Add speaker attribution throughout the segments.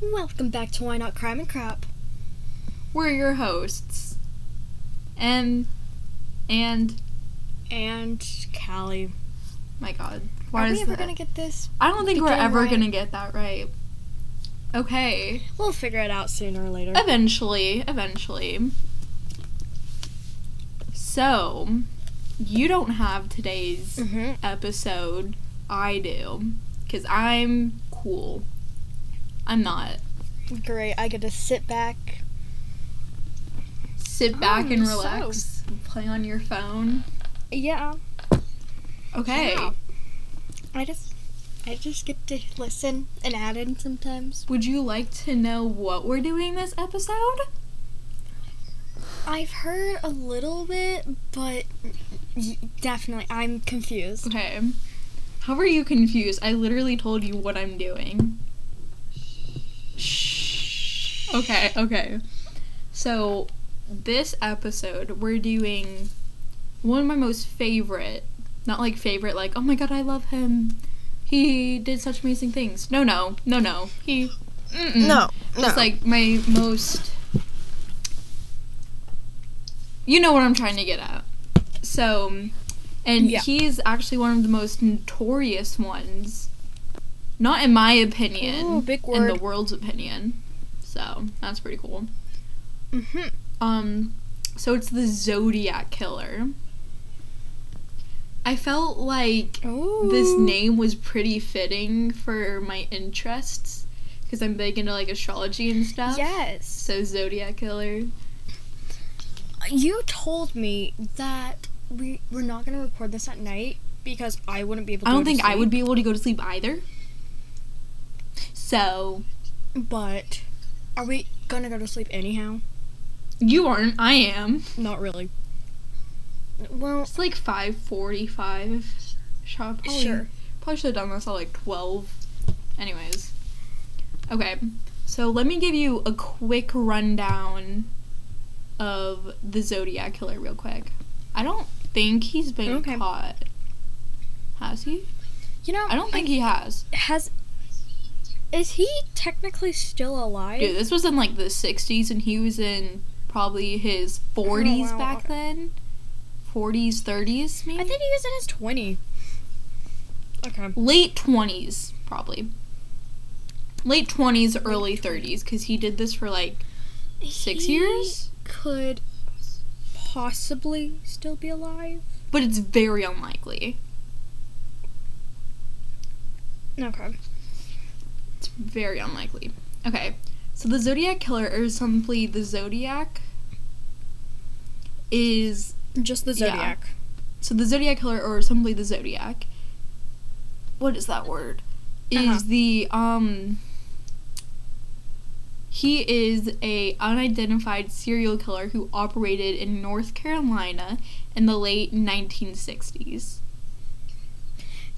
Speaker 1: Welcome back to Why Not Crime and Crap.
Speaker 2: We're your hosts. And and
Speaker 1: And Callie.
Speaker 2: my god. Why
Speaker 1: Are
Speaker 2: is
Speaker 1: we ever
Speaker 2: that?
Speaker 1: gonna get this?
Speaker 2: I don't think we're ever
Speaker 1: right?
Speaker 2: gonna get that right. Okay.
Speaker 1: We'll figure it out sooner or later.
Speaker 2: Eventually, eventually. So, you don't have today's
Speaker 1: Mm-hmm.
Speaker 2: episode. I do. Because I'm cool. I'm not.
Speaker 1: Great. I get to sit back.
Speaker 2: Sit back
Speaker 1: Oh,
Speaker 2: and mm,
Speaker 1: so-
Speaker 2: relax. Play on your phone.
Speaker 1: Yeah.
Speaker 2: Okay.
Speaker 1: Yeah. I just, I just get to listen and add in sometimes.
Speaker 2: Would you like to know what we're doing this episode?
Speaker 1: I've heard a little bit, but definitely I'm confused.
Speaker 2: Okay. How are you confused? I literally told you what I'm doing. Okay, okay. So, this episode, we're doing one of my most favorite, not like favorite, like, oh my god, I love him. He did such amazing things. No, no, no, no. He. Mm-mm. Just like my most. You know what I'm trying to get at. So, and
Speaker 1: Yeah.
Speaker 2: he's actually one of the most notorious ones. Not in my opinion,
Speaker 1: Ooh,
Speaker 2: in the world's opinion. So, that's pretty cool.
Speaker 1: Mm-hmm.
Speaker 2: Um, so it's the Zodiac Killer. I felt like
Speaker 1: Ooh.
Speaker 2: this name was pretty fitting for my interests because I'm big into like astrology and stuff.
Speaker 1: Yes.
Speaker 2: So Zodiac Killer.
Speaker 1: You told me that we we're not gonna record this at night because I wouldn't be able. to
Speaker 2: I don't think I would be able to go to sleep either. So
Speaker 1: But are we gonna go to sleep anyhow?
Speaker 2: you aren't. I am.
Speaker 1: Not really. Well,
Speaker 2: It's like five forty-five. Shop. Probably,
Speaker 1: sure.
Speaker 2: Probably should have done this at like twelve. Anyways. Okay. So let me give you a quick rundown of the Zodiac Killer real quick. I don't think he's been
Speaker 1: Okay.
Speaker 2: caught. Has he?
Speaker 1: You know,
Speaker 2: I don't think he has.
Speaker 1: has. Is he technically still alive?
Speaker 2: Dude, this was in like the 60s and he was in probably his 40s
Speaker 1: wow,
Speaker 2: back then. 40s, 30s maybe?
Speaker 1: I think he was in his 20s. Okay.
Speaker 2: late 20s probably. Late 20s, early 30s cuz he did this for like 6
Speaker 1: He
Speaker 2: years,
Speaker 1: Could possibly still be alive.
Speaker 2: but it's very unlikely.
Speaker 1: Okay.
Speaker 2: It's very unlikely. Okay. So the Zodiac killer or simply the Zodiac is
Speaker 1: Just the
Speaker 2: Yeah.
Speaker 1: zodiac.
Speaker 2: So the Zodiac killer, or simply the Zodiac. What is that word? Is
Speaker 1: Uh-huh.
Speaker 2: the um. He is a unidentified serial killer who operated in North Carolina in the late 1960s.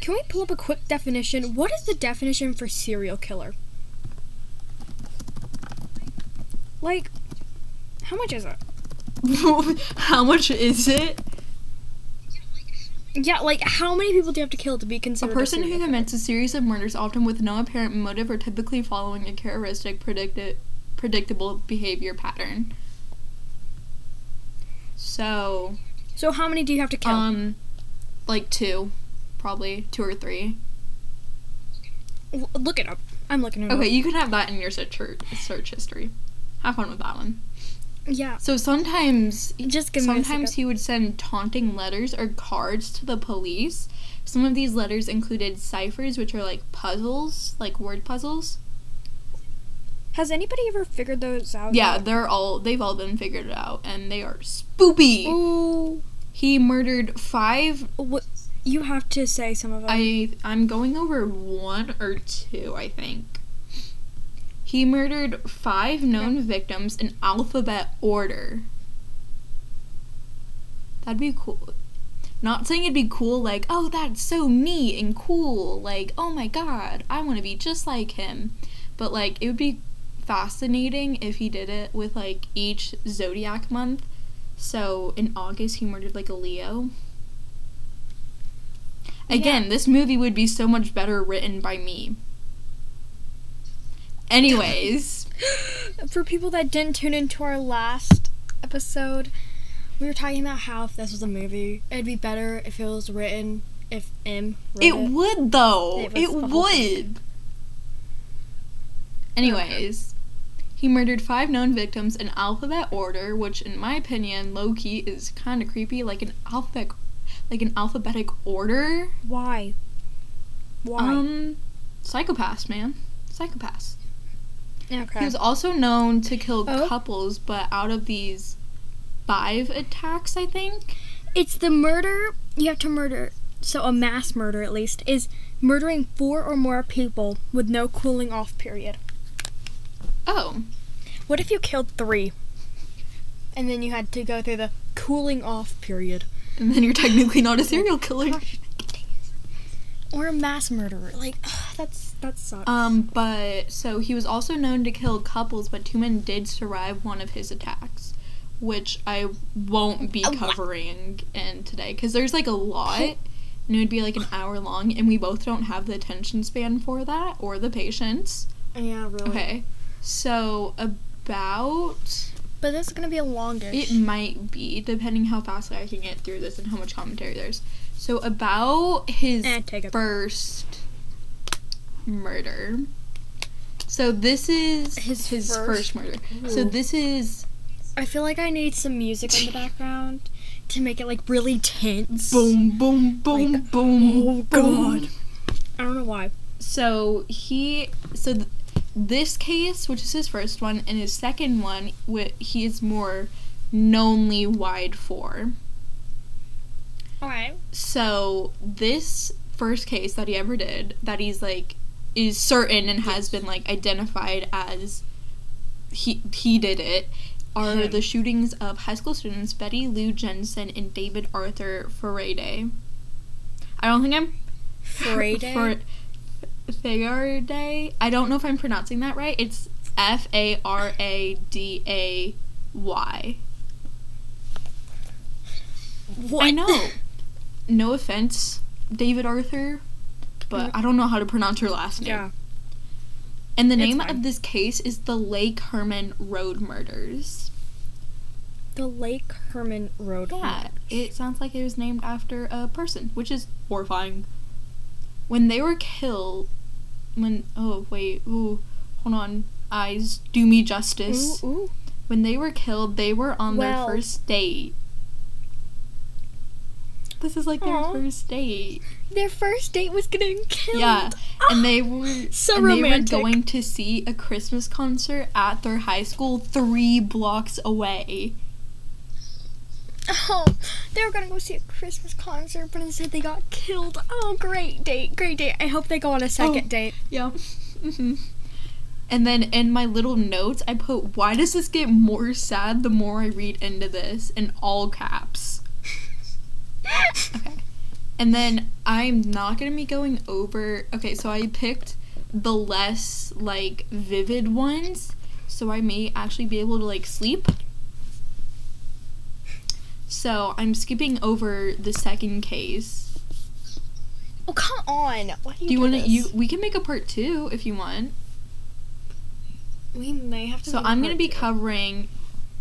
Speaker 1: Can we pull up a quick definition? What is the definition for serial killer? Like, how much is it?
Speaker 2: How much is it?
Speaker 1: Yeah, like how many people do you have to kill to be considered A
Speaker 2: person who commits a series of murders, often with no apparent motive, or typically following a characteristic, predicti- predictable behavior pattern. So,
Speaker 1: So how many do you have to kill?
Speaker 2: Um, like two, probably two or three.
Speaker 1: L- look it up. I'm looking it
Speaker 2: Okay,
Speaker 1: up.
Speaker 2: you can have that in your search search history. Have fun with that one.
Speaker 1: Yeah.
Speaker 2: So sometimes,
Speaker 1: Just
Speaker 2: sometimes he would send taunting letters or cards to the police. Some of these letters included ciphers, which are like puzzles, like word puzzles.
Speaker 1: Has anybody ever figured those out?
Speaker 2: Yeah,
Speaker 1: yet?
Speaker 2: they're all they've all been figured out, and they are spoopy.
Speaker 1: Ooh.
Speaker 2: He murdered five
Speaker 1: What? You have to say some of them.
Speaker 2: I I'm going over one or two, I think. He murdered five known victims in alphabet order. That'd be cool. Not saying it'd be cool like, oh, that's so neat and cool. Like, oh my god, I want to be just like him. But like, it would be fascinating if he did it with like each zodiac month. So in August, he murdered like a Leo. Again, this movie would be so much better written by me. Anyways,
Speaker 1: For people that didn't tune into our last episode, we were talking about how if this was a movie, it'd be better if it was written if M wrote
Speaker 2: it
Speaker 1: it.
Speaker 2: would though.
Speaker 1: It
Speaker 2: It would. Anyways, he murdered five known victims in alphabet order, which, in my opinion, low key is kind of creepy. Like an alphabet, like an alphabetic order.
Speaker 1: Why? Why?
Speaker 2: Um, psychopaths, man, psychopaths.
Speaker 1: okay.
Speaker 2: He was also known to kill
Speaker 1: Oh.
Speaker 2: couples, but out of these five attacks, I think.
Speaker 1: It's the murder you have to murder. So a mass murder, at least, is murdering four or more people with no cooling off period.
Speaker 2: Oh,
Speaker 1: What if you killed three, and then you had to go through the cooling off period,
Speaker 2: and then you're technically not a serial killer.
Speaker 1: or a mass murderer? Like ugh, that's that sucks.
Speaker 2: Um, but so he was also known to kill couples, but two men did survive one of his attacks, which I won't be
Speaker 1: what?
Speaker 2: covering in today because there's like a lot, and it would be like an hour long, and we both don't have the attention span for that or the patience.
Speaker 1: yeah, really.
Speaker 2: Okay, so about
Speaker 1: But this is gonna be a longish.
Speaker 2: it might be depending how fast I can get through this and how much commentary there's. So about his
Speaker 1: Eh,
Speaker 2: first murder. So this is
Speaker 1: His
Speaker 2: his
Speaker 1: first-
Speaker 2: first, murder. So this is
Speaker 1: I feel like I need some music in the background to make it like really tense.
Speaker 2: boom, boom, boom,
Speaker 1: Like,
Speaker 2: boom.
Speaker 1: oh,
Speaker 2: boom.
Speaker 1: God. I don't know why.
Speaker 2: So he so th- this case, which is his first one, and his second one, wh- he is more knownly wide for.
Speaker 1: Alright.
Speaker 2: So this first case that he ever did, that he's like is certain and has been like identified as he he did it, are
Speaker 1: Him.
Speaker 2: the shootings of high school students Betty Lou Jensen and David Arthur Faraday. I don't think I'm
Speaker 1: Faraday?
Speaker 2: Faraday. I don't know if I'm pronouncing that right. It's F A R A D A Y.
Speaker 1: What?
Speaker 2: I know. No offense, David Arthur, but I don't know how to pronounce her last name.
Speaker 1: Yeah.
Speaker 2: And the
Speaker 1: It's
Speaker 2: name
Speaker 1: fine.
Speaker 2: of this case is the Lake Herman Road Murders.
Speaker 1: The Lake Herman Road.
Speaker 2: Yeah, it sounds like it was named after a person, which is horrifying. When they were killed, when oh wait, ooh, hold on, eyes, do me justice.
Speaker 1: Ooh, ooh.
Speaker 2: When they were killed, they were on
Speaker 1: Well-
Speaker 2: their first date. This is like their first date.
Speaker 1: Their first date was getting killed.
Speaker 2: Yeah, and they were
Speaker 1: Ah, So
Speaker 2: and they
Speaker 1: romantic.
Speaker 2: were going to see a Christmas concert at their high school three blocks away.
Speaker 1: Oh, they were gonna go see a Christmas concert, but instead they got killed. Oh, great date, great date. I hope they go on a second
Speaker 2: Oh.
Speaker 1: date.
Speaker 2: Yeah. hmm And then in my little notes, I put, "Why does this get more sad the more I read into this?" in all caps. Okay. And then I'm not gonna be going over. Okay, so I picked the less like vivid ones, so I may actually be able to like sleep. So I'm skipping over the second case.
Speaker 1: Oh, come on. Why do you
Speaker 2: Do you want to? You we can make a part two if you want.
Speaker 1: We may have to.
Speaker 2: So I'm gonna be
Speaker 1: two.
Speaker 2: covering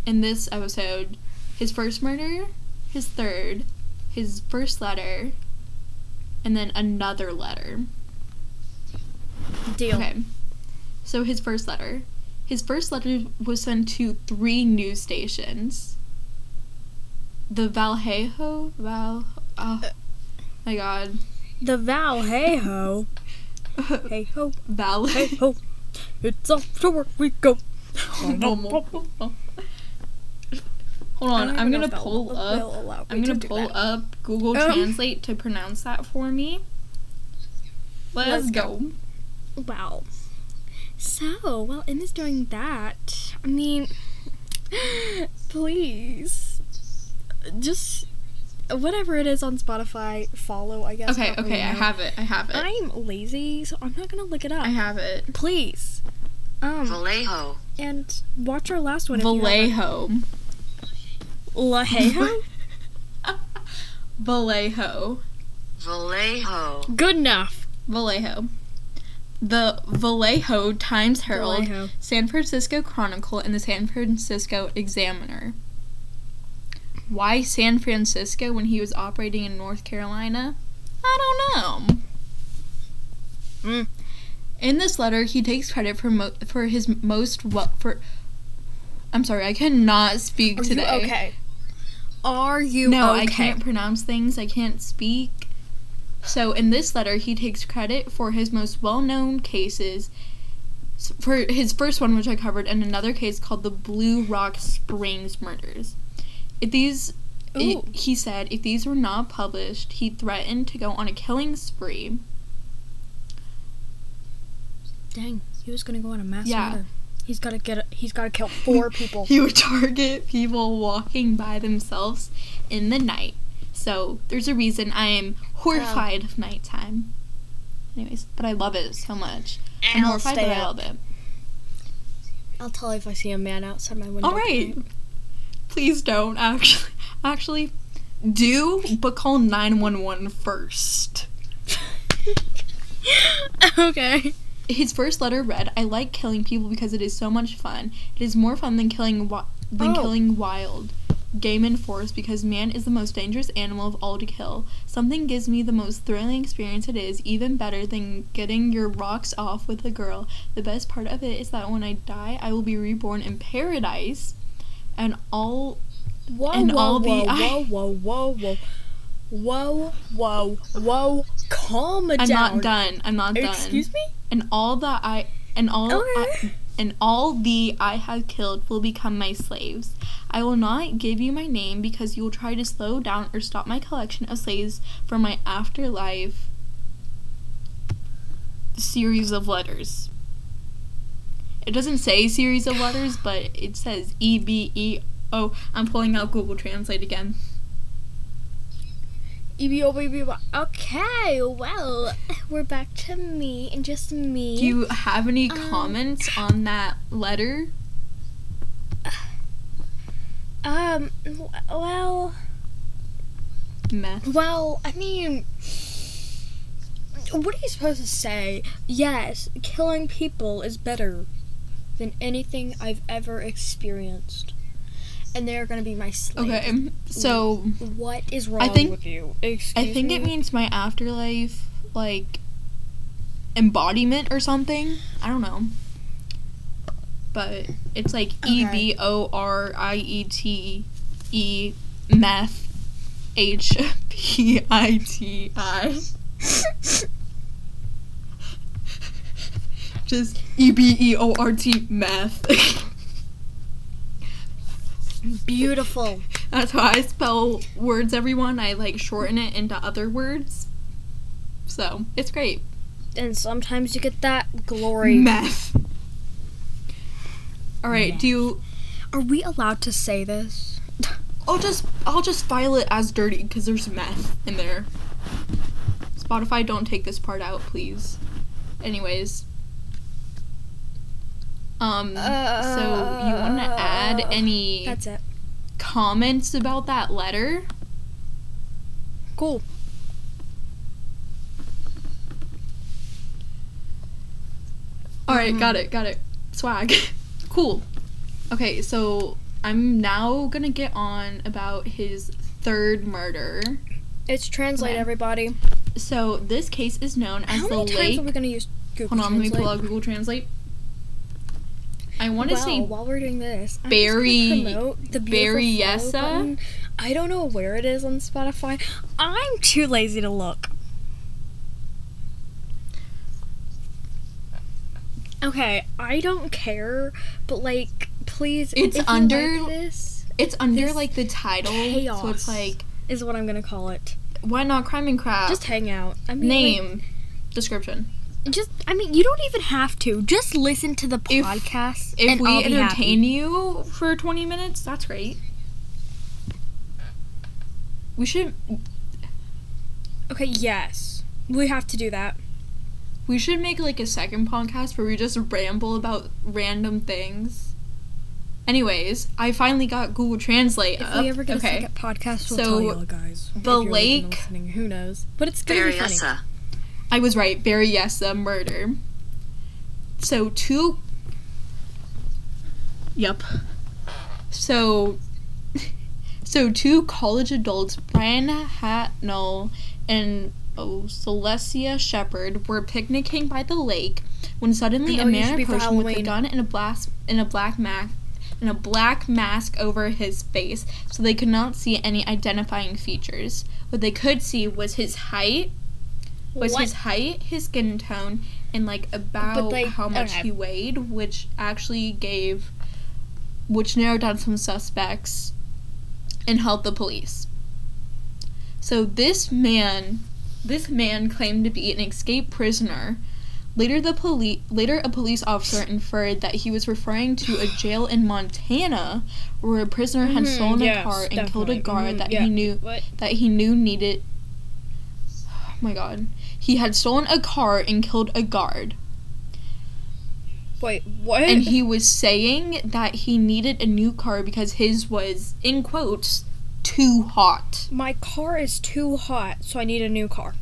Speaker 2: in this episode his first murder, his third, his first letter, and then another letter.
Speaker 1: Deal.
Speaker 2: Okay. So his first letter. His first letter was sent to three news stations. The Vallejo Val oh my god.
Speaker 1: The Val, hey ho,
Speaker 2: Val
Speaker 1: hey ho. It's off to work we go.
Speaker 2: Hold on,
Speaker 1: I don't even
Speaker 2: I'm gonna pull up
Speaker 1: will allow me
Speaker 2: I'm gonna pull up Google
Speaker 1: Um,
Speaker 2: Translate to pronounce that for me. Let's,
Speaker 1: Let's
Speaker 2: go.
Speaker 1: Wow. So, while Emma's doing that, I mean, please, just whatever it is on Spotify, follow. I guess.
Speaker 2: Okay,
Speaker 1: not really
Speaker 2: okay, I have it. I have it.
Speaker 1: I'm lazy, so I'm not gonna look it up.
Speaker 2: I have it.
Speaker 1: Please. Um,
Speaker 3: Vallejo.
Speaker 1: and watch our last one. if you haven't.
Speaker 2: Vallejo.
Speaker 1: Lahejo?
Speaker 2: Vallejo.
Speaker 3: Vallejo.
Speaker 1: Good enough.
Speaker 2: Vallejo. the Vallejo Times Herald,
Speaker 1: Vallejo.
Speaker 2: San Francisco Chronicle, and the San Francisco Examiner. Why San Francisco when he was operating in North Carolina? I don't know.
Speaker 1: Mm.
Speaker 2: In this letter, he takes credit for mo- for his most well for. I'm sorry, I cannot speak
Speaker 1: Are
Speaker 2: today.
Speaker 1: you okay? Are you
Speaker 2: No,
Speaker 1: okay?
Speaker 2: I can't pronounce things. I can't speak. So in this letter, he takes credit for his most well-known cases. For his first one, which I covered, and another case called the Blue Rock Springs murders. If these, i-
Speaker 1: Ooh.
Speaker 2: he said, if these were not published, he threatened to go on a killing spree.
Speaker 1: Dang, he was gonna go on a mass
Speaker 2: Yeah.
Speaker 1: murder. He's gotta get. A, he's gotta kill four people.
Speaker 2: He would target people walking by themselves in the night. So there's a reason I am horrified of nighttime. Anyways, but I love it so much. I'm
Speaker 1: And I'll
Speaker 2: horrified,
Speaker 1: stay
Speaker 2: but I love it.
Speaker 1: I'll tell you if I see a man outside my window.
Speaker 2: All right. Please don't actually. Actually, do but call 911 first.
Speaker 1: okay.
Speaker 2: His first letter read, "I like killing people because it is so much fun. It is more fun than killing wi- than
Speaker 1: Oh.
Speaker 2: killing wild game in forest because man is the most dangerous animal of all to kill. Something gives me the most thrilling experience. It is even better than getting your rocks off with a girl. The best part of it is that when I die, I will be reborn in paradise, and all
Speaker 1: Whoa,
Speaker 2: And
Speaker 1: whoa,
Speaker 2: all the-
Speaker 1: whoa,
Speaker 2: I-
Speaker 1: whoa, whoa, whoa, whoa, whoa, whoa, whoa. Calm
Speaker 2: I'm
Speaker 1: down.
Speaker 2: not done. I'm not done.
Speaker 1: Excuse me.
Speaker 2: and all that I and all I, and all the I have killed will become my slaves. I will not give you my name because you will try to slow down or stop my collection of slaves from my afterlife series of letters. It doesn't say series of letters, but it says E B E O. I'm pulling out Google Translate again.
Speaker 1: E-B-O-B-B-B. Okay, well, we're back to me and just me.
Speaker 2: Do you have any
Speaker 1: Um,
Speaker 2: comments on that letter?
Speaker 1: um, well,
Speaker 2: Meth.
Speaker 1: well, I mean, what are you supposed to say? Yes, killing people is better than anything I've ever experienced. And they're gonna be my slave.
Speaker 2: Okay, um, so
Speaker 1: What is wrong
Speaker 2: think-
Speaker 1: with you? Excuse
Speaker 2: I think it means my afterlife, like embodiment or something. I don't know. But it's like E B O R I E T E meth H P I T I. Just E B E O R T math.
Speaker 1: Beautiful.
Speaker 2: That's how I spell words, everyone. I like shorten it into other words. So, it's great.
Speaker 1: And sometimes you get that glory.
Speaker 2: Meth. Alright,
Speaker 1: Meth.
Speaker 2: do you
Speaker 1: Are we allowed to say this?
Speaker 2: I'll just I'll just file it as dirty because there's meth in there. Spotify, don't take this part out, please. Anyways. Um so you wanna add
Speaker 1: Uh,
Speaker 2: any
Speaker 1: That's it.
Speaker 2: comments about that letter?
Speaker 1: Cool.
Speaker 2: Alright, got it, got it. Swag. cool. Okay, so I'm now gonna get on about his third murder.
Speaker 1: It's translate,
Speaker 2: Okay.
Speaker 1: everybody.
Speaker 2: So this case is known as
Speaker 1: How
Speaker 2: the
Speaker 1: many times are we gonna use Google
Speaker 2: Hold on, let me pull out Google Translate. I want to
Speaker 1: well,
Speaker 2: say
Speaker 1: while we're doing this, I'm
Speaker 2: Berry-
Speaker 1: just gonna promote the follow
Speaker 2: Yessa?
Speaker 1: I don't know where it is on Spotify. I'm too lazy to look. Okay, I don't care, but like, please,
Speaker 2: It's under-
Speaker 1: like this
Speaker 2: it's under
Speaker 1: This
Speaker 2: like the title, so
Speaker 1: chaos.
Speaker 2: it's like
Speaker 1: is what I'm gonna call it.
Speaker 2: why not crime and crap?
Speaker 1: Just hang out. I mean, like,
Speaker 2: name, description.
Speaker 1: Just I mean, you don't even have to. Just listen to the
Speaker 2: If-
Speaker 1: podcast.
Speaker 2: If
Speaker 1: and
Speaker 2: we
Speaker 1: I'll be
Speaker 2: entertain
Speaker 1: happy.
Speaker 2: you for 20 minutes, that's great. We should
Speaker 1: Okay, yes, we have to do that.
Speaker 2: we should make like a second podcast where we just ramble about random things. Anyways, I finally got Google Translate
Speaker 1: If
Speaker 2: up.
Speaker 1: we ever get
Speaker 2: okay.
Speaker 1: a second podcast, we'll
Speaker 2: So,
Speaker 1: tell you guys. If
Speaker 2: the
Speaker 1: you're
Speaker 2: lake-
Speaker 1: listening, who knows? But it's gonna be funny.
Speaker 2: I was right. Berryessa murder. so two. Yep. So. So two college adults, Brian Hartnell and oh, Celestia Shepard, were picnicking by the lake when suddenly a man
Speaker 1: should be for
Speaker 2: approached with a gun and a blast and a black mask and a black mask over his face, so they could not see any identifying features. What they could see was his height, was
Speaker 1: What?
Speaker 2: his height, his skin tone, and like about
Speaker 1: they-
Speaker 2: how much
Speaker 1: okay.
Speaker 2: he weighed, which actually gave, which narrowed down some suspects, and helped the police. So this man, this man claimed to be an escaped prisoner. Later, the police later a police officer inferred that he was referring to a jail in Montana where a prisoner had
Speaker 1: Mhm,
Speaker 2: stolen
Speaker 1: yes,
Speaker 2: a car and killed a
Speaker 1: definitely.
Speaker 2: guard
Speaker 1: Mhm,
Speaker 2: that
Speaker 1: yeah.
Speaker 2: he knew
Speaker 1: What?
Speaker 2: that he knew needed. Oh my god, he had stolen a car and killed a guard,
Speaker 1: Wait, what?
Speaker 2: and he was saying that he needed a new car because his was in quotes too hot.
Speaker 1: My car is too hot, so I need a new car.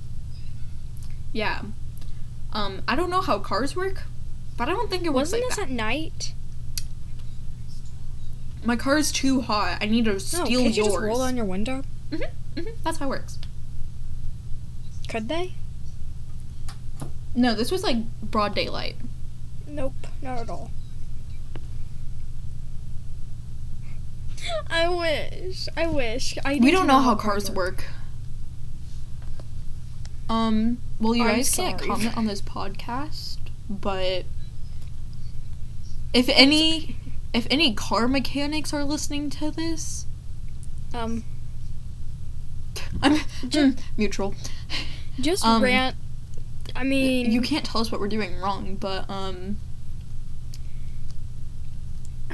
Speaker 2: Yeah. Um, I don't know how cars work, but I don't think it
Speaker 1: Wasn't
Speaker 2: like
Speaker 1: this
Speaker 2: that.
Speaker 1: at night?
Speaker 2: My car is too hot. I need to
Speaker 1: No,
Speaker 2: steal
Speaker 1: could you just roll down your window?
Speaker 2: hmm That's how it works.
Speaker 1: Could they?
Speaker 2: No, this was like broad daylight.
Speaker 1: Nope, not at all. I wish. I wish. I
Speaker 2: we don't know how cars work. Um, well, you
Speaker 1: I'm
Speaker 2: guys can't comment on this podcast, but if any, if any car mechanics are listening to this,
Speaker 1: Um,
Speaker 2: I'm
Speaker 1: Ju-
Speaker 2: mm, mutual.
Speaker 1: Just
Speaker 2: Um,
Speaker 1: rant. I mean,
Speaker 2: You can't tell us what we're doing wrong, but um,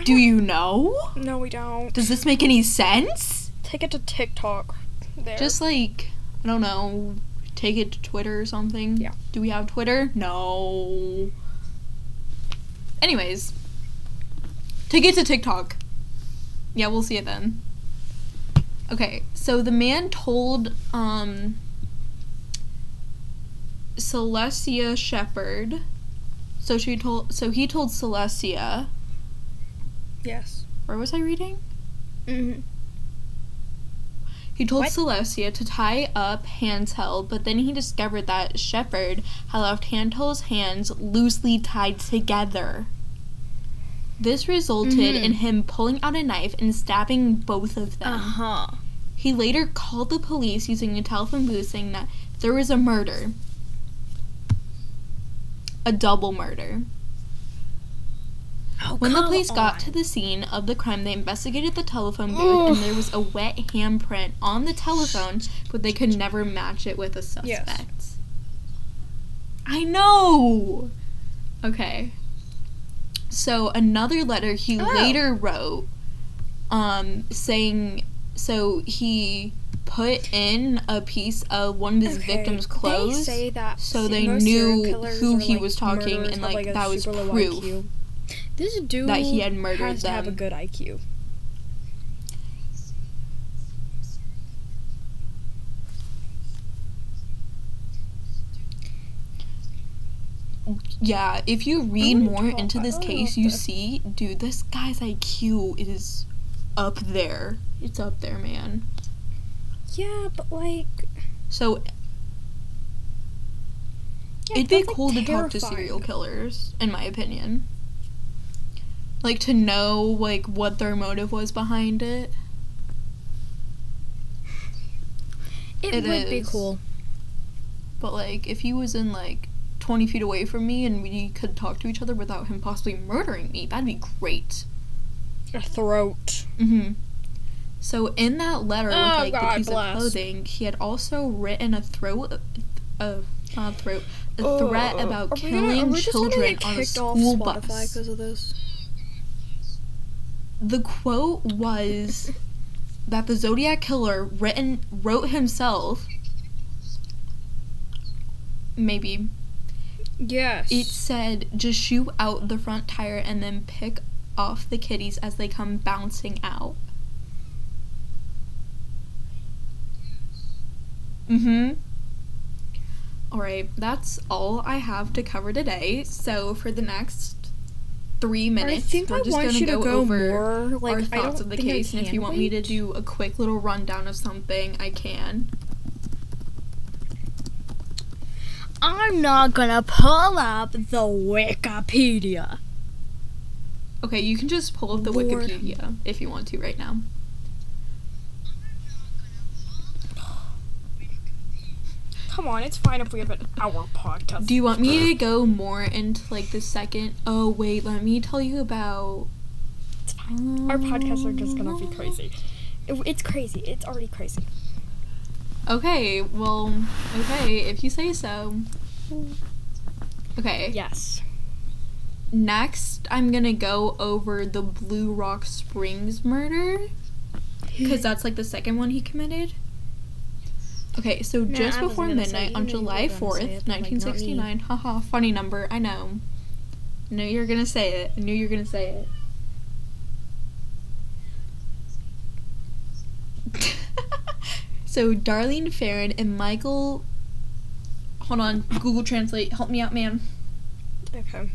Speaker 2: do you know?
Speaker 1: No, we don't.
Speaker 2: Does this make any sense?
Speaker 1: Take it to TikTok. There.
Speaker 2: Just like I don't know, take it to Twitter or something.
Speaker 1: Yeah.
Speaker 2: Do we have Twitter? No. Anyways, take it to TikTok. Yeah, we'll see it then. Okay, so the man told um Celestia Shepard. So she told so he told Celestia.
Speaker 1: yes.
Speaker 2: Where was I reading?
Speaker 1: hmm
Speaker 2: He told
Speaker 1: What?
Speaker 2: Celestia to tie up Hantel, but then he discovered that Shepard had left Hantel's hands loosely tied together. This resulted
Speaker 1: Mhm.
Speaker 2: in him pulling out a knife and stabbing both of them.
Speaker 1: Uh huh.
Speaker 2: He later called the police using a telephone booth saying that there was a murder. A double murder.
Speaker 1: Oh,
Speaker 2: When the police got to the scene of the crime, they investigated the telephone booth and there was a wet handprint on the telephone, but they could never match it with a suspect. Yes. I know! Okay. So another letter he
Speaker 1: Oh.
Speaker 2: later wrote um saying so he put in a piece of one of his
Speaker 1: Okay,
Speaker 2: victims' clothes.
Speaker 1: They
Speaker 2: so they knew who he
Speaker 1: like,
Speaker 2: was talking and,
Speaker 1: have,
Speaker 2: like, that was proof
Speaker 1: IQ. This dude
Speaker 2: that he had murdered
Speaker 1: has to have a good IQ.
Speaker 2: Yeah, if you read
Speaker 1: oh,
Speaker 2: more
Speaker 1: talk-
Speaker 2: into this
Speaker 1: oh,
Speaker 2: case, you see, dude, this guy's IQ is up there. It's up there, man.
Speaker 1: Yeah, but like,
Speaker 2: So
Speaker 1: yeah,
Speaker 2: it'd be
Speaker 1: like,
Speaker 2: cool to talk to serial killers, in my opinion. Like to know like what their motive was behind it.
Speaker 1: It,
Speaker 2: It
Speaker 1: would be cool.
Speaker 2: But like if he was in like 20 feet away from me and we could talk to each other without him possibly murdering me, that'd be great.
Speaker 1: A throat.
Speaker 2: Mm-hmm. So in that letter with
Speaker 1: Oh,
Speaker 2: like
Speaker 1: God
Speaker 2: the piece
Speaker 1: bless.
Speaker 2: of clothing, he had also written a throat, a uh, throat, a threat about
Speaker 1: Are we gonna- are
Speaker 2: killing
Speaker 1: we just gonna
Speaker 2: children
Speaker 1: get
Speaker 2: on a
Speaker 1: kicked off
Speaker 2: school
Speaker 1: Spotify
Speaker 2: bus.
Speaker 1: because of this.
Speaker 2: The quote was that the Zodiac killer written wrote himself. Maybe
Speaker 1: Yes.
Speaker 2: it said just shoot out the front tire and then pick off the kitties as they come bouncing out. Mm-hmm. Alright, that's all I have to cover today. So for the next three minutes,
Speaker 1: I think
Speaker 2: we're
Speaker 1: I
Speaker 2: just
Speaker 1: you to
Speaker 2: go,
Speaker 1: go
Speaker 2: over
Speaker 1: more. Like
Speaker 2: our thoughts of the case. And if you want me to do a quick little rundown of something, I can.
Speaker 1: I'm not gonna pull up the Wikipedia.
Speaker 2: Okay, you can just pull up the
Speaker 1: Lord.
Speaker 2: Wikipedia if you want to right now.
Speaker 1: Come on, it's fine if we have an hour podcast.
Speaker 2: Do you want me to go more into like the second? Oh wait, let me tell you about.
Speaker 1: It's fine. Our podcasts are just gonna be crazy. It- it's crazy. It's already crazy.
Speaker 2: Okay, well, okay, if you say so. Okay.
Speaker 1: Yes.
Speaker 2: Next, I'm gonna go over the Blue Rock Springs murder. Because that's like the second one he committed. Okay, so
Speaker 1: Nah,
Speaker 2: just
Speaker 1: I
Speaker 2: before midnight on
Speaker 1: You knew you
Speaker 2: July
Speaker 1: were gonna say
Speaker 2: 4th,
Speaker 1: it, but, like,
Speaker 2: 1969. Haha, funny number, I know. I knew you were gonna say it. I knew you were gonna say it. so, Darlene Ferrin and Michael. Hold on, Google Translate. Help me out, man.
Speaker 1: Okay.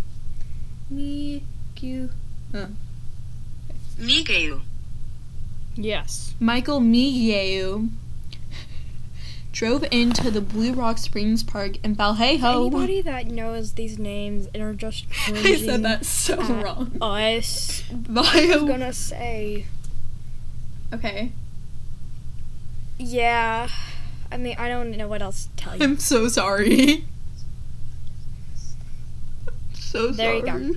Speaker 2: Me, you. Oh.
Speaker 3: Miguel.
Speaker 1: Yes.
Speaker 2: Michael Mageau drove into the Blue Rock Springs Park in Vallejo.
Speaker 1: Anybody that knows these names and are just
Speaker 2: I said that so wrong.
Speaker 1: us, I'm
Speaker 2: Vallejo.
Speaker 1: gonna say,
Speaker 2: Okay.
Speaker 1: yeah. I mean, I don't know what else to tell you.
Speaker 2: I'm so sorry. so
Speaker 1: There you go.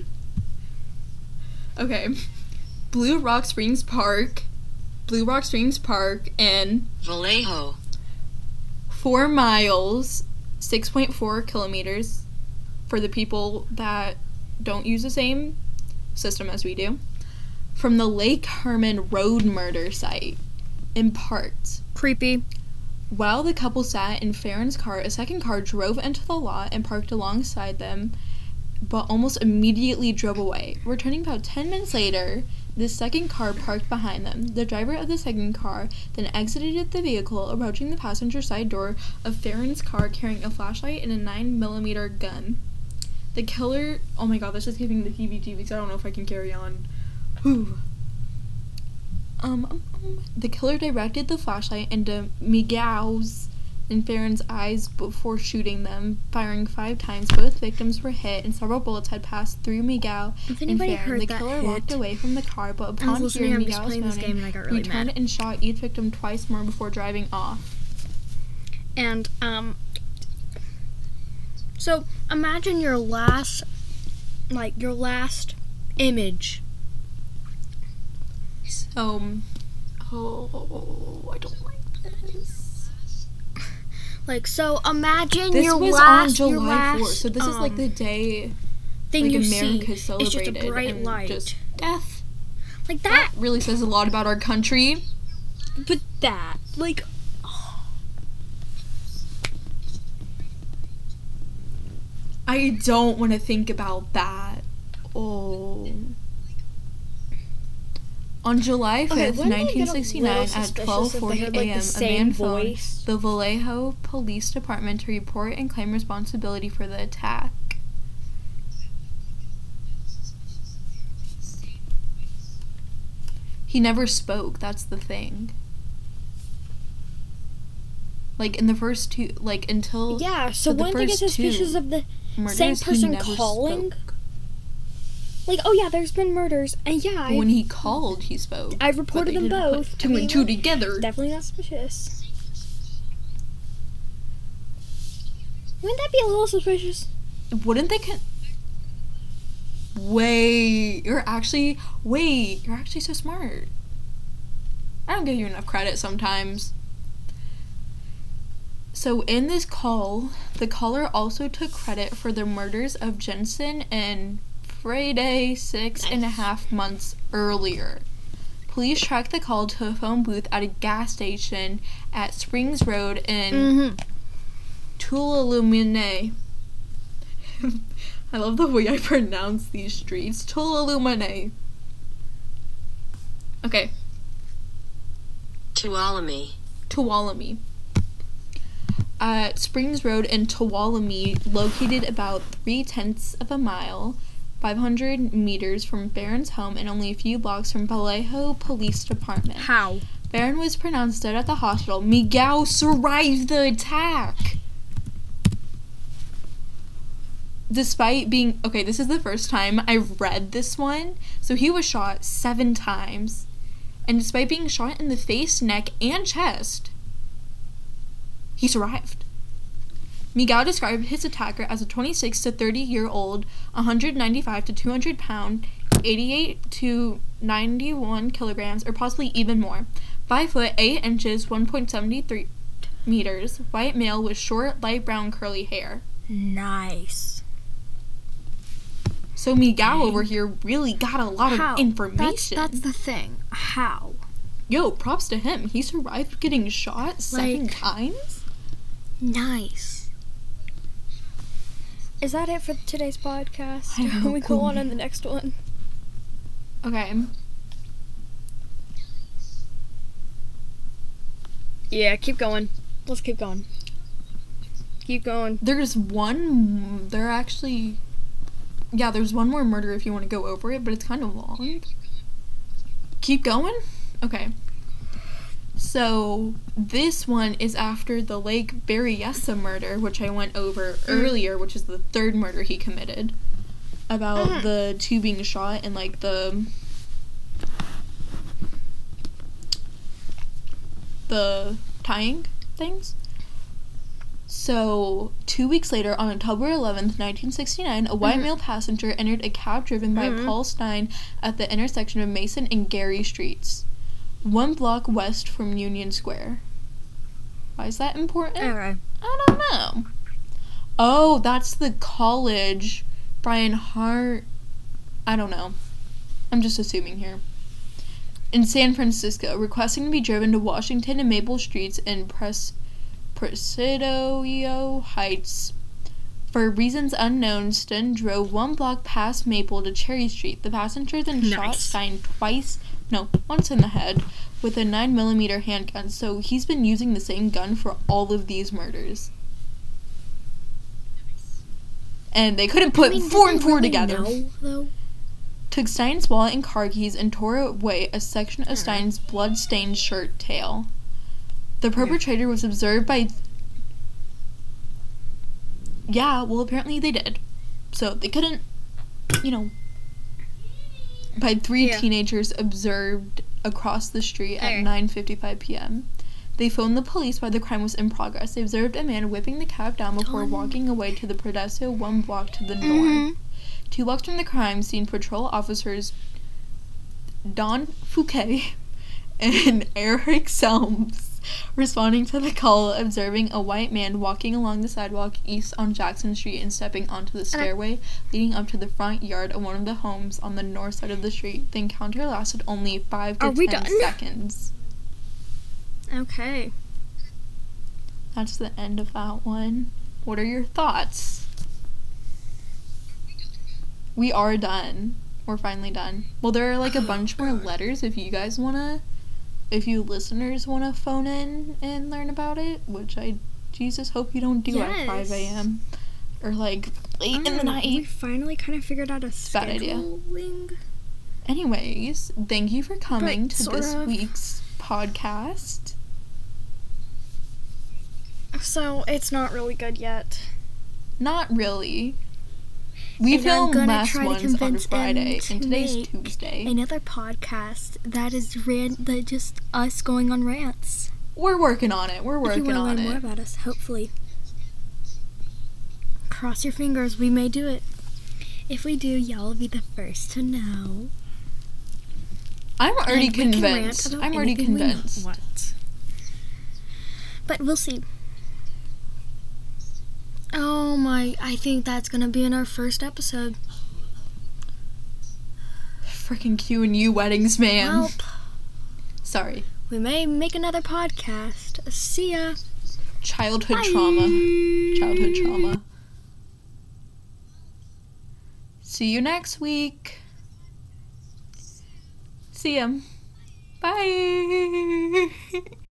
Speaker 2: Okay. Blue Rock Springs Park. Blue Rock Springs Park and
Speaker 3: Vallejo.
Speaker 2: Four miles, 6.4 kilometers for the people that don't use the same system as we do, from the Lake Herman road murder site in parts.
Speaker 1: Creepy.
Speaker 2: While the couple sat in Ferrin's car, a second car drove into the lot and parked alongside them, but almost immediately drove away. Returning about 10 minutes later, the second car parked behind them. The driver of the second car then exited the vehicle, approaching the passenger side door of Ferrin's car carrying a flashlight and a 9mm gun. The killer. Oh my god, this is giving the heebie jeebies. I don't know if I can carry on. Whew. Um, um, um, the killer directed the flashlight into Miguel's and Ferrin's eyes before shooting them, firing five times. Both victims were hit, and several bullets had passed through Miguel
Speaker 1: If
Speaker 2: and
Speaker 1: anybody
Speaker 2: Farron.
Speaker 1: heard
Speaker 2: The killer
Speaker 1: hit,
Speaker 2: walked away from the car, but upon hearing Miguel's
Speaker 1: playing this game
Speaker 2: moaning,
Speaker 1: and I got really mad.
Speaker 2: and shot each victim twice more before driving off.
Speaker 1: And um, so imagine your last, like your last image.
Speaker 2: So, um, oh, I don't. Like
Speaker 1: so, imagine
Speaker 2: This
Speaker 1: your
Speaker 2: was
Speaker 1: last,
Speaker 2: on July
Speaker 1: last,
Speaker 2: 4th, so this is like
Speaker 1: um,
Speaker 2: the day
Speaker 1: thing
Speaker 2: like
Speaker 1: you
Speaker 2: America
Speaker 1: see. It's just a bright light.
Speaker 2: just death.
Speaker 1: like that,
Speaker 2: That really says a lot about our country.
Speaker 1: but that, like,
Speaker 2: I don't want to think about that. Oh. On July 5th,
Speaker 1: Okay, wouldn't they get a
Speaker 2: 1969, at
Speaker 1: suspicious
Speaker 2: 12:40
Speaker 1: had, like,
Speaker 2: a.m., a man phoned the Vallejo Police Department to report and claim responsibility for the attack. He never spoke. That's the thing. Like in the first two, like until
Speaker 1: yeah. So
Speaker 2: for the
Speaker 1: wouldn't they get
Speaker 2: first two
Speaker 1: suspicious of the
Speaker 2: murders,
Speaker 1: same person calling?
Speaker 2: spoke.
Speaker 1: Like? Oh yeah, there's been murders, and yeah,
Speaker 2: But
Speaker 1: I,
Speaker 2: when he called, he spoke.
Speaker 1: I've reported them both.
Speaker 2: Two and two together.
Speaker 1: definitely not suspicious. Wouldn't that be a little suspicious?
Speaker 2: Wouldn't they? Con- wait, you're actually wait, you're actually so smart. I don't give you enough credit sometimes. So in this call, the caller also took credit for the murders of Jensen and Friday six and a half months earlier. Police tracked the call to a phone booth at a gas station at Springs Road in
Speaker 1: Mm-hmm.
Speaker 2: Tulalumine. I love the way I pronounce these streets. Tulalumine. Okay,
Speaker 3: Tuolumne.
Speaker 2: Tuolumne. at Springs Road in Tuolumne, located about three tenths of a mile, 500 meters from Barron's home and only a few blocks from Vallejo Police Department.
Speaker 1: How?
Speaker 2: Barron was pronounced dead at the hospital. Miguel survived the attack. Despite being okay, this is the first time I've read this one. So he was shot seven times. And despite being shot in the face, neck, and chest, he survived. Miguel described his attacker as a 26 to 30 year old, 195 to 200 pound, 88 to 91 kilograms, or possibly even more. 5 foot 8 inches, 1.73 meters, white male with short, light brown curly hair.
Speaker 1: Nice.
Speaker 2: So Miguel over here really got a lot
Speaker 1: How?
Speaker 2: of information.
Speaker 1: That's, that's the thing. How?
Speaker 2: Yo, props to him. He survived getting shot seven
Speaker 1: Like-
Speaker 2: times.
Speaker 1: Nice. Is that it for today's podcast?
Speaker 2: I don't
Speaker 1: we go on in the next one.
Speaker 2: Okay.
Speaker 1: Yeah, keep going. Let's keep going. Keep going.
Speaker 2: There's one. There actually. Yeah, there's one more murder if you want to go over it, but it's kind of long. Keep going? Okay. So, this one is after the Lake Berryessa murder, which I went over earlier, which is the third murder he committed. About
Speaker 1: Mhm.
Speaker 2: the two being shot and, like, the. The tying things. So, two weeks later, on October 11th, 1969, a white
Speaker 1: Mhm.
Speaker 2: male passenger entered a cab driven by. Paul Stine at the intersection of Mason and Geary Streets, one block west from Union Square. Why is that important?
Speaker 1: Okay.
Speaker 2: I don't know. Oh, that's the college. Brian Hart. I don't know. I'm just assuming here. In San Francisco, requesting to be driven to Washington and Maple Streets in Pres- Presidio Heights. For reasons unknown, Stine drove one block past Maple to Cherry Street. The passenger then shot
Speaker 1: Nice.
Speaker 2: Stine twice, no, once in the head, with a 9mm handgun. So he's been using the same gun for all of these murders. And they couldn't put
Speaker 1: I mean,
Speaker 2: four and four
Speaker 1: really
Speaker 2: together.
Speaker 1: know.
Speaker 2: Took Stine's wallet and car keys and tore away a section of
Speaker 1: hmm.
Speaker 2: Stine's blood-stained shirt tail. The hmm. perpetrator was observed by. Yeah, well, apparently they did. So they couldn't, you know. By three
Speaker 1: Yeah.
Speaker 2: teenagers observed across the street at
Speaker 1: Okay.
Speaker 2: 9:55 p.m. They phoned the police while the crime was in progress. They observed a man whipping the cab down before
Speaker 1: Um.
Speaker 2: walking away to the Presidio one block to the north.
Speaker 1: Mhm.
Speaker 2: Two blocks from the crime scene, patrol officers Don Fouquet and Eric Zelms responding to the call, observing a white man walking along the sidewalk east on Jackson Street and stepping onto the stairway leading up to the front yard of one of the homes on the north side of the street. The encounter lasted only five to
Speaker 1: Are
Speaker 2: ten
Speaker 1: done?
Speaker 2: seconds.
Speaker 1: Okay.
Speaker 2: That's the end of that one. What are your thoughts? We are done. We're finally done. Well, there are like a bunch more letters if you guys wanna, if you listeners wanna phone in and learn about it, which I, Jesus, hope you don't do at 5 a.m. or like late in the
Speaker 1: oh,
Speaker 2: night.
Speaker 1: We finally kind of figured out a
Speaker 2: bad idea.
Speaker 1: scheduling.
Speaker 2: Anyways, thank you for coming to this
Speaker 1: of.
Speaker 2: week's podcast.
Speaker 1: So it's not really good yet.
Speaker 2: Not really. We
Speaker 1: And
Speaker 2: film
Speaker 1: gonna
Speaker 2: last
Speaker 1: try to
Speaker 2: ones on Friday,
Speaker 1: to
Speaker 2: and today's
Speaker 1: make
Speaker 2: Tuesday.
Speaker 1: Another podcast that is ran that just us going on rants.
Speaker 2: We're working on it. We're working
Speaker 1: if you
Speaker 2: working
Speaker 1: want to
Speaker 2: on
Speaker 1: learn more about us, hopefully. Cross your fingers, we may do it. If we do, y'all will be the first to know.
Speaker 2: I'm already
Speaker 1: And we can rant
Speaker 2: convinced. I'm already convinced.
Speaker 1: What? But we'll see. Oh my, I think that's gonna be in our first episode.
Speaker 2: Freaking Q and U weddings, man. Sorry.
Speaker 1: we may make another podcast. See ya.
Speaker 2: Childhood
Speaker 1: Bye.
Speaker 2: trauma. Childhood trauma. See you next week. See ya. Bye.